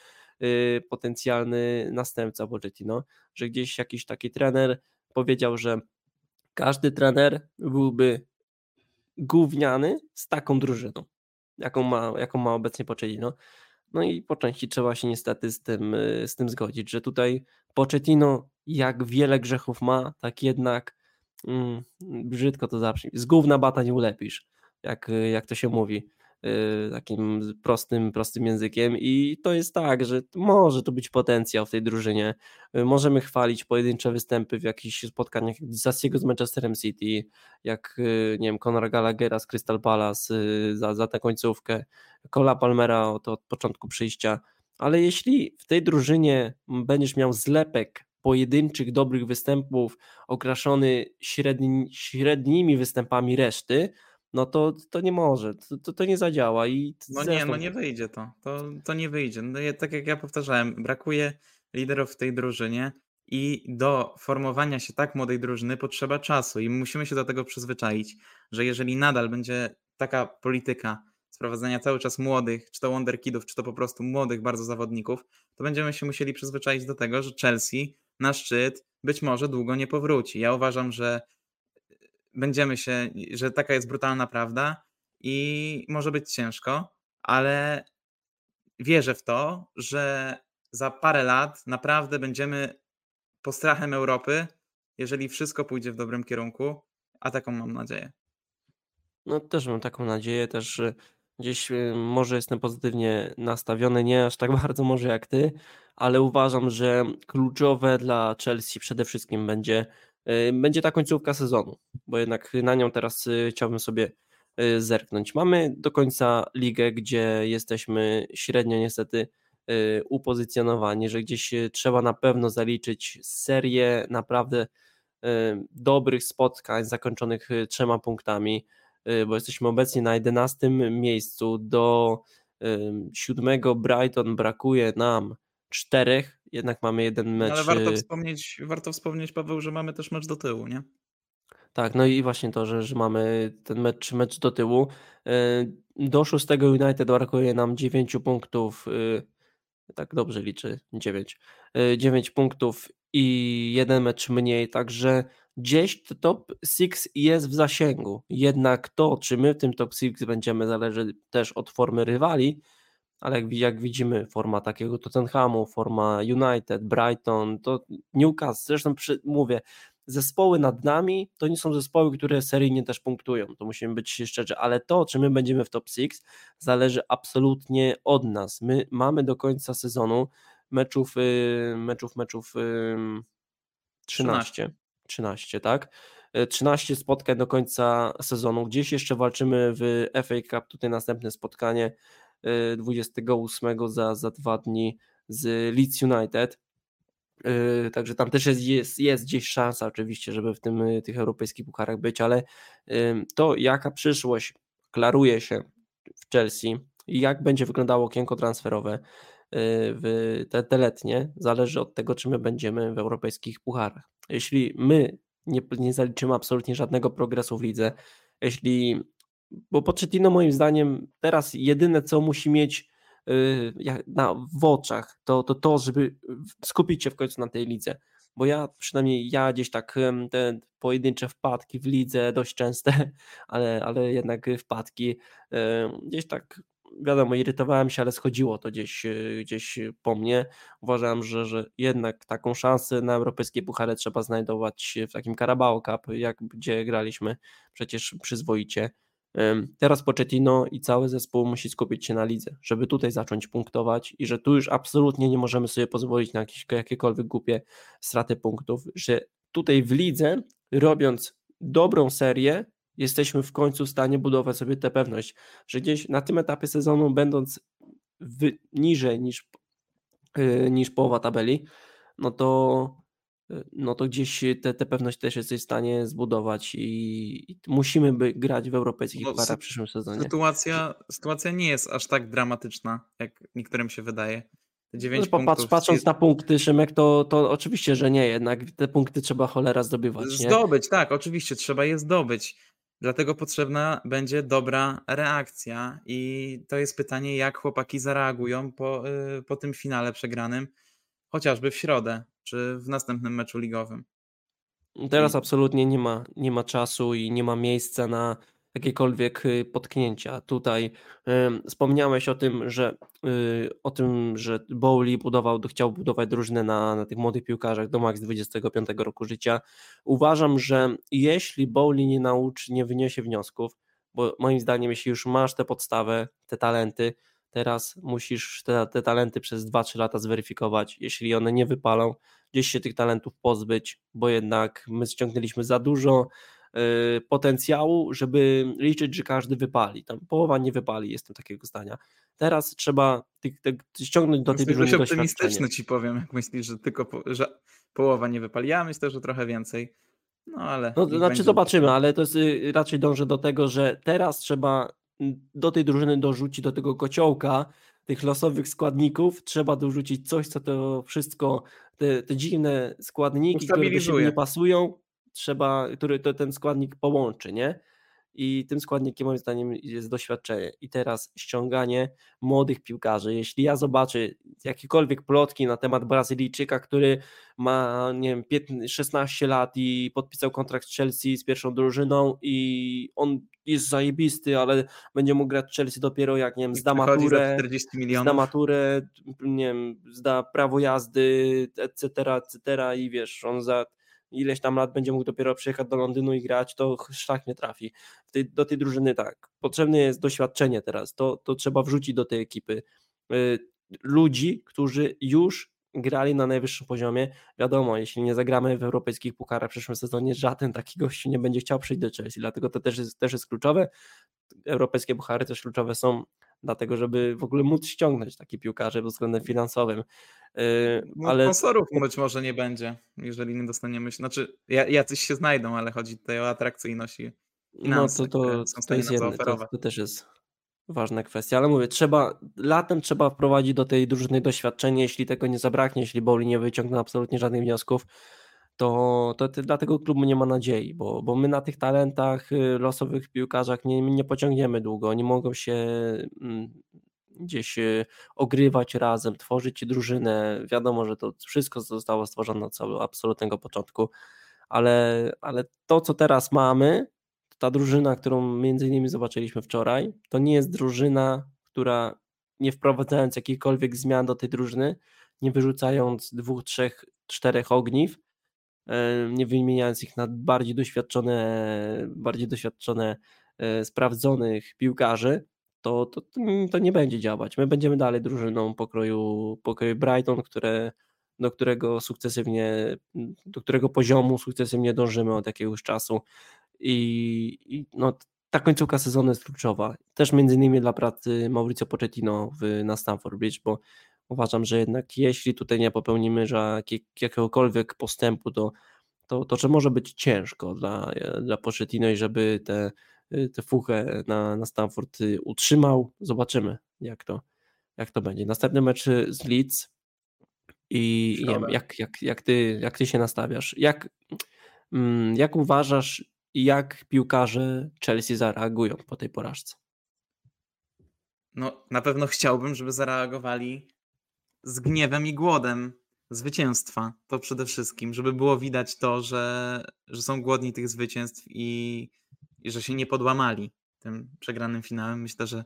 potencjalny następca Pochettino, że gdzieś jakiś taki trener powiedział, że każdy trener byłby gówniany z taką drużyną, jaką ma, jaką ma obecnie Pochettino. No i po części trzeba się niestety z tym, y, z tym zgodzić, że tutaj Pochettino jak wiele grzechów ma, tak jednak mm, brzydko to zawsze, z gówna bata nie ulepisz, jak, jak to się mówi. Y, takim prostym, prostym językiem i to jest tak, że może tu być potencjał w tej drużynie. Y, możemy chwalić pojedyncze występy w jakichś spotkaniach Zassiego z Manchesterem City, jak y, nie wiem, Conor Gallaghera z Crystal Palace za, za tę końcówkę, Cola Palmera od, od początku przyjścia, ale jeśli w tej drużynie będziesz miał zlepek pojedynczych dobrych występów okraszony średni, średnimi występami reszty, no to, to nie może, to, to nie zadziała. I no nie, no nie wyjdzie to. To, to nie wyjdzie. No, tak jak ja powtarzałem, brakuje liderów w tej drużynie i do formowania się tak młodej drużyny potrzeba czasu i musimy się do tego przyzwyczaić, że jeżeli nadal będzie taka polityka sprowadzania cały czas młodych, czy to wonderkidów, czy to po prostu młodych bardzo zawodników, to będziemy się musieli przyzwyczaić do tego, że Chelsea na szczyt być może długo nie powróci. Ja uważam, że będziemy się, że taka jest brutalna prawda i może być ciężko, ale wierzę w to, że za parę lat naprawdę będziemy postrachem Europy, jeżeli wszystko pójdzie w dobrym kierunku, a taką mam nadzieję. No też mam taką nadzieję, też gdzieś y, może jestem pozytywnie nastawiony, nie aż tak (laughs) bardzo może jak ty, ale uważam, że kluczowe dla Chelsea przede wszystkim będzie będzie ta końcówka sezonu, bo jednak na nią teraz y, chciałbym sobie y, zerknąć. Mamy do końca ligę, gdzie jesteśmy średnio niestety upozycjonowani, że gdzieś trzeba na pewno zaliczyć serię naprawdę dobrych spotkań zakończonych trzema punktami, bo jesteśmy obecnie na 11 miejscu. Do siódmego Brighton brakuje nam czterech, jednak mamy jeden mecz. Ale warto wspomnieć, warto wspomnieć, Paweł, że mamy też mecz do tyłu, nie? Tak, no i właśnie to, że, że mamy ten mecz, mecz do tyłu. Do szóstego United brakuje nam 9 punktów. Tak dobrze liczy, 9. 9 punktów i jeden mecz mniej, także gdzieś to top 6 jest w zasięgu. Jednak to, czy my w tym top 6 będziemy, zależy też od formy rywali, ale jak, jak widzimy, forma takiego Tottenhamu, forma United, Brighton, to Newcastle, zresztą przy, mówię, zespoły nad nami to nie są zespoły, które seryjnie też punktują, to musimy być szczerzy, ale to, czy my będziemy w top 6, zależy absolutnie od nas. My mamy do końca sezonu meczów, y, meczów, meczów 13, 13, tak? 13 y, spotkań do końca sezonu. Gdzieś jeszcze walczymy w FA Cup, tutaj następne spotkanie 28 za, za dwa dni z Leeds United. Y, także tam też jest, jest, jest gdzieś szansa oczywiście, żeby w tym, y, tych europejskich pucharach być, ale to jaka przyszłość klaruje się w Chelsea i jak będzie wyglądało okienko transferowe w te, te letnie, zależy od tego, czy my będziemy w europejskich pucharach. Jeśli my nie, nie zaliczymy absolutnie żadnego progresu w lidze, jeśli bo Pochettino moim zdaniem teraz jedyne co musi mieć y, na, w oczach to, to to, żeby skupić się w końcu na tej lidze, bo ja przynajmniej ja gdzieś tak te pojedyncze wpadki w lidze dość częste, (laughs) ale, ale jednak wpadki gdzieś tak wiadomo, irytowałem się, ale schodziło to gdzieś, gdzieś po mnie. Uważałem, że, że jednak taką szansę na europejskie puchary trzeba znajdować w takim Carabao Cup, jak gdzie graliśmy przecież przyzwoicie. Teraz Pochettino i cały zespół musi skupić się na lidze, żeby tutaj zacząć punktować i że tu już absolutnie nie możemy sobie pozwolić na jakieś, jakiekolwiek głupie straty punktów, że tutaj w lidze, robiąc dobrą serię, jesteśmy w końcu w stanie budować sobie tę pewność, że gdzieś na tym etapie sezonu, będąc w, niżej niż, yy, niż połowa tabeli, no to no to gdzieś tę te, pewność też jesteś w stanie zbudować i, i musimy by grać w europejskich no, parach w przyszłym sezonie. Sytuacja, sytuacja nie jest aż tak dramatyczna, jak niektórym się wydaje. No, popatrz, patrząc na punkty, Szymek, to, to oczywiście, że nie, jednak te punkty trzeba cholera zdobywać. Nie? Zdobyć, tak, oczywiście, trzeba je zdobyć. Dlatego potrzebna będzie dobra reakcja i to jest pytanie, jak chłopaki zareagują po, y, po tym finale przegranym, chociażby w środę czy w następnym meczu ligowym. Teraz absolutnie nie ma, nie ma czasu i nie ma miejsca na jakiekolwiek y, potknięcia. Tutaj y, wspomniałeś o tym, że y, o tym, że Bowley budował, chciał budować drużynę na, na tych młodych piłkarzach do maks 25 roku życia. Uważam, że jeśli Bowley nie nauczy, nie wyniesie wniosków, bo moim zdaniem, jeśli już masz tę podstawę, te talenty, teraz musisz te, te talenty przez 2-3 lata zweryfikować. Jeśli one nie wypalą, gdzieś się tych talentów pozbyć, bo jednak my ściągnęliśmy za dużo y, potencjału, żeby liczyć, że każdy wypali. Tam połowa nie wypali, jestem takiego zdania. Teraz trzeba tych, tych, ściągnąć do tej drużyny doświadczenie. optymistyczny ci powiem, jak myślisz, że tylko po, że połowa nie wypali. Ja myślę, że trochę więcej. No ale. No, znaczy zobaczymy, ale to jest y, raczej dążę do tego, że teraz trzeba do tej drużyny dorzucić do tego kociołka tych losowych składników, trzeba dorzucić coś, co to wszystko, te, te dziwne składniki, które do siebie nie pasują, trzeba, który to ten składnik połączy, nie? I tym składnikiem moim zdaniem jest doświadczenie. I teraz ściąganie młodych piłkarzy. Jeśli ja zobaczę jakiekolwiek plotki na temat Brazylijczyka, który ma nie wiem, 15, 16 lat i podpisał kontrakt z Chelsea z pierwszą drużyną i on jest zajebisty, ale będzie mógł grać w Chelsea dopiero jak nie wiem, zda maturę, zda maturę, nie wiem, zda prawo jazdy, etc., etc. i wiesz, on za ileś tam lat będzie mógł dopiero przyjechać do Londynu i grać, to szlak nie trafi. Do tej drużyny tak. Potrzebne jest doświadczenie teraz. To, to trzeba wrzucić do tej ekipy. Y, ludzi, którzy już grali na najwyższym poziomie. Wiadomo, jeśli nie zagramy w europejskich pucharach w przyszłym sezonie, żaden taki gościu nie będzie chciał przyjść do Chelsea, dlatego to też jest, też jest kluczowe. Europejskie puchary też kluczowe są dlatego, żeby w ogóle móc ściągnąć taki piłkarzy pod względem finansowym. Yy, no, ale... Sponsorów być może nie będzie, jeżeli nie dostaniemy się. Znaczy, jacyś się znajdą, ale chodzi tutaj o atrakcyjność i finanse, no to, to, to jest jedno, to, to też jest ważna kwestia, ale mówię, trzeba, latem trzeba wprowadzić do tej drużyny doświadczenie, jeśli tego nie zabraknie, jeśli Bowley nie wyciągną absolutnie żadnych wniosków, to, to, to klubu nie ma nadziei, bo, bo my na tych talentach, y, losowych piłkarzach nie, nie pociągniemy długo, oni mogą się mm, gdzieś y, ogrywać razem, tworzyć drużynę, wiadomo, że to wszystko zostało stworzone od absolutnego początku, ale, ale to co teraz mamy, ta drużyna, którą między innymi zobaczyliśmy wczoraj, to nie jest drużyna, która nie wprowadzając jakichkolwiek zmian do tej drużyny, nie wyrzucając dwóch, trzech, czterech ogniw, nie wymieniając ich na bardziej doświadczone, bardziej doświadczone, e, sprawdzonych piłkarzy, to, to, to nie będzie działać. My będziemy dalej drużyną pokroju, pokroju Brighton, które, do którego sukcesywnie, do którego poziomu sukcesywnie dążymy od jakiegoś czasu i, i no, ta końcówka sezonu jest kluczowa. Też między innymi dla pracy Mauricio Pochettino w, na Stamford Bridge, bo uważam, że jednak jeśli tutaj nie popełnimy jakiegokolwiek postępu, to, to, to że może być ciężko dla, dla Pochettino i żeby te, te fuchę na, na Stamford utrzymał. Zobaczymy, jak to, jak to będzie. Następny mecz z Leeds i nie wiem, jak, jak, jak, ty, jak ty się nastawiasz? Jak, mm, jak uważasz, jak piłkarze Chelsea zareagują po tej porażce? No, na pewno chciałbym, żeby zareagowali z gniewem i głodem zwycięstwa. To przede wszystkim, żeby było widać to, że, że są głodni tych zwycięstw i, i że się nie podłamali tym przegranym finałem. Myślę, że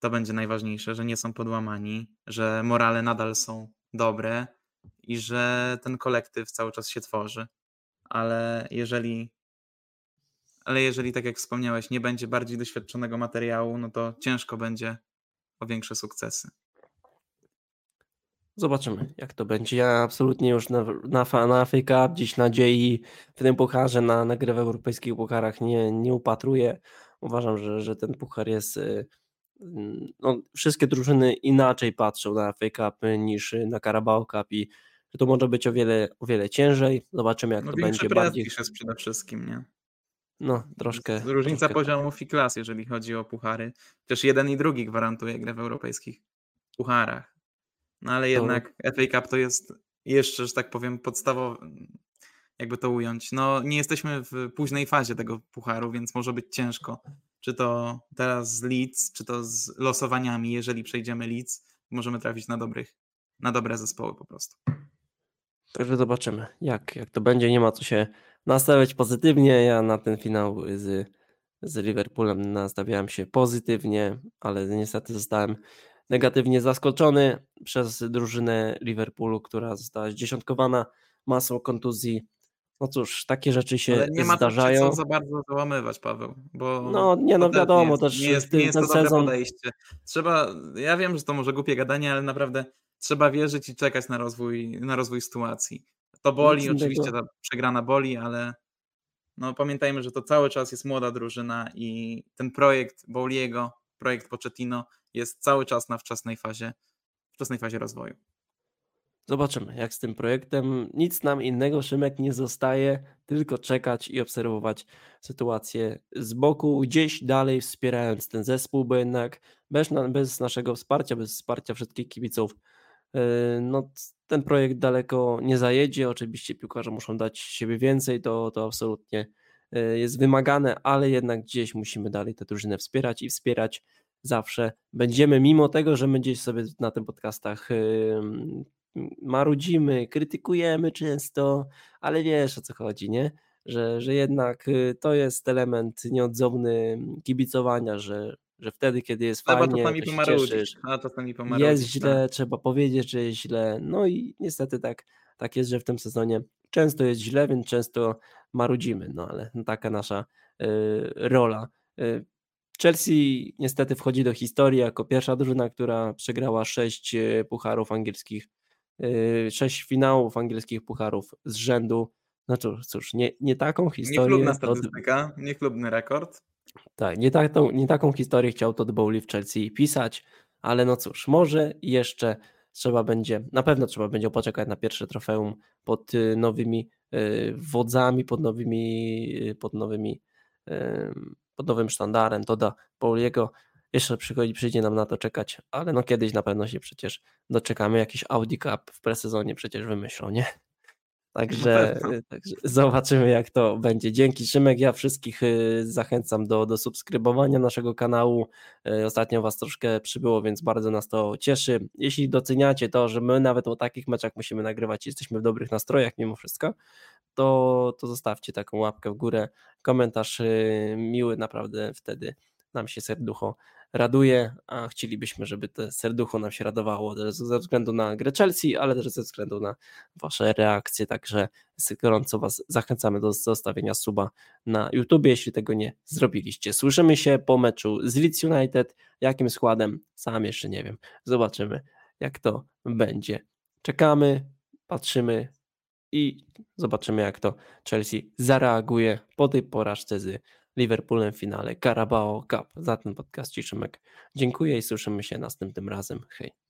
To będzie najważniejsze, że nie są podłamani, że morale nadal są dobre i że ten kolektyw cały czas się tworzy. Ale jeżeli, ale jeżeli, tak jak wspomniałeś, nie będzie bardziej doświadczonego materiału, no to ciężko będzie o większe sukcesy. Zobaczymy, jak to będzie. Ja absolutnie już na, na, na Cup dziś nadziei w tym pucharze, na, na grę w europejskich pucharach nie, nie upatruję. Uważam, że, że ten puchar jest. y, mm, No, wszystkie drużyny inaczej patrzą na FA Cup niż na Carabao Cup i że to może być o wiele, o wiele ciężej. Zobaczymy, jak No to będzie bardziej. jest przede wszystkim, nie? No, troszkę. Różnica troszkę tak. poziomów i klas, jeżeli chodzi o puchary. Też jeden i drugi gwarantuje grę w europejskich pucharach. No ale jednak FA Cup to jest jeszcze, że tak powiem, podstawowy, jakby to ująć. No nie jesteśmy w późnej fazie tego pucharu, więc może być ciężko. Czy to teraz z Leeds, czy to z losowaniami, jeżeli przejdziemy Leeds, możemy trafić na dobrych, na dobre zespoły po prostu. Także zobaczymy, jak, jak to będzie. Nie ma co się nastawiać pozytywnie. Ja na ten finał z, z Liverpoolem nastawiałem się pozytywnie, ale niestety zostałem negatywnie zaskoczony przez drużynę Liverpoolu, która została zdziesiątkowana masą kontuzji. No cóż, takie rzeczy się Ale nie ma zdarzają. co za bardzo załamywać, Paweł, bo No nie, no wiadomo, nie jest, też nie jest, nie jest ten to sezon podejście. Trzeba, ja wiem, że to może głupie gadanie, ale naprawdę trzeba wierzyć i czekać na rozwój, na rozwój sytuacji. To boli, innego. oczywiście ta przegrana boli, ale no pamiętajmy, że to cały czas jest młoda drużyna i ten projekt Bowliego, projekt Pochettino jest cały czas na wczesnej fazie, wczesnej fazie rozwoju. Zobaczymy, jak z tym projektem. Nic nam innego, Szymek, nie zostaje, tylko czekać i obserwować sytuację z boku, gdzieś dalej wspierając ten zespół, bo jednak bez, bez naszego wsparcia, bez wsparcia wszystkich kibiców, yy, no, ten projekt daleko nie zajedzie. Oczywiście piłkarze muszą dać siebie więcej, to, to absolutnie yy, jest wymagane, ale jednak gdzieś musimy dalej tę drużynę wspierać i wspierać zawsze będziemy, mimo tego, że my gdzieś sobie na tym podcastach marudzimy, krytykujemy często, ale wiesz o co chodzi, nie? Że, że jednak y, to jest element nieodzowny kibicowania, że, że wtedy, kiedy jest Trzeba fajnie, czasami to cieszysz, a czasami pomarudzić. jest tak. źle, trzeba powiedzieć, że jest źle. No i niestety tak, tak jest, że w tym sezonie często jest źle, więc często marudzimy, no ale taka nasza y, rola. Y, Chelsea niestety wchodzi do historii jako pierwsza drużyna, która przegrała sześć y, pucharów angielskich, y, sześć finałów angielskich pucharów z rzędu. No cóż, cóż nie, nie taką historię. Niechlubna statystyka, niechlubny rekord. tak, nie, taką, nie taką historię chciał Todd Bowley w Chelsea pisać, ale no cóż, może jeszcze trzeba będzie, na pewno trzeba będzie poczekać na pierwsze trofeum pod y, nowymi wodzami, pod nowymi, pod nowymi, ym, pod nowym sztandarem Todda Bowley'ego. Jeszcze przychodzi, przyjdzie nam na to czekać, ale no kiedyś na pewno się przecież doczekamy. Jakiś Audi Cup w presezonie przecież wymyślą, nie? (laughs) Także, y, także zobaczymy, jak to będzie. Dzięki Szymek. Ja wszystkich y, zachęcam do, do subskrybowania naszego kanału. Y, Ostatnio Was troszkę przybyło, więc bardzo nas to cieszy. Jeśli doceniacie to, że my nawet o takich meczach musimy nagrywać, jesteśmy w dobrych nastrojach mimo wszystko, to, to zostawcie taką łapkę w górę, komentarz y, miły, naprawdę wtedy nam się serducho raduje, a chcielibyśmy, żeby to serducho nam się radowało też ze względu na grę Chelsea, ale też ze względu na Wasze reakcje, także gorąco Was zachęcamy do zostawienia suba na YouTube, jeśli tego nie zrobiliście. Słyszymy się po meczu z Leeds United, jakim składem, sam jeszcze nie wiem, zobaczymy jak to będzie. Czekamy, patrzymy i zobaczymy jak to Chelsea zareaguje po tej porażce z Liverpoolem w finale Carabao Cup. Za ten podcast Ci Szymek dziękuję i słyszymy się następnym razem. Hej.